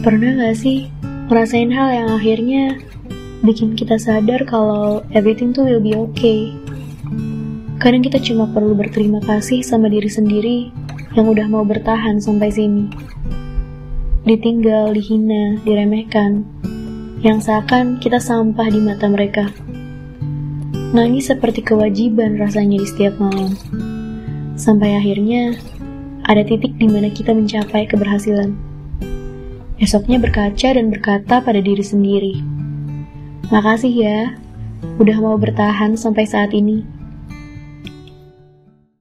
Pernah gak sih ngerasain hal yang akhirnya bikin kita sadar kalau everything tuh will be okay? Kadang kita cuma perlu berterima kasih sama diri sendiri yang udah mau bertahan sampai sini. Ditinggal, dihina, diremehkan, yang seakan kita sampah di mata mereka. Nangis seperti kewajiban rasanya di setiap malam. Sampai akhirnya ada titik di mana kita mencapai keberhasilan. Esoknya berkaca dan berkata pada diri sendiri, Makasih ya, udah mau bertahan sampai saat ini.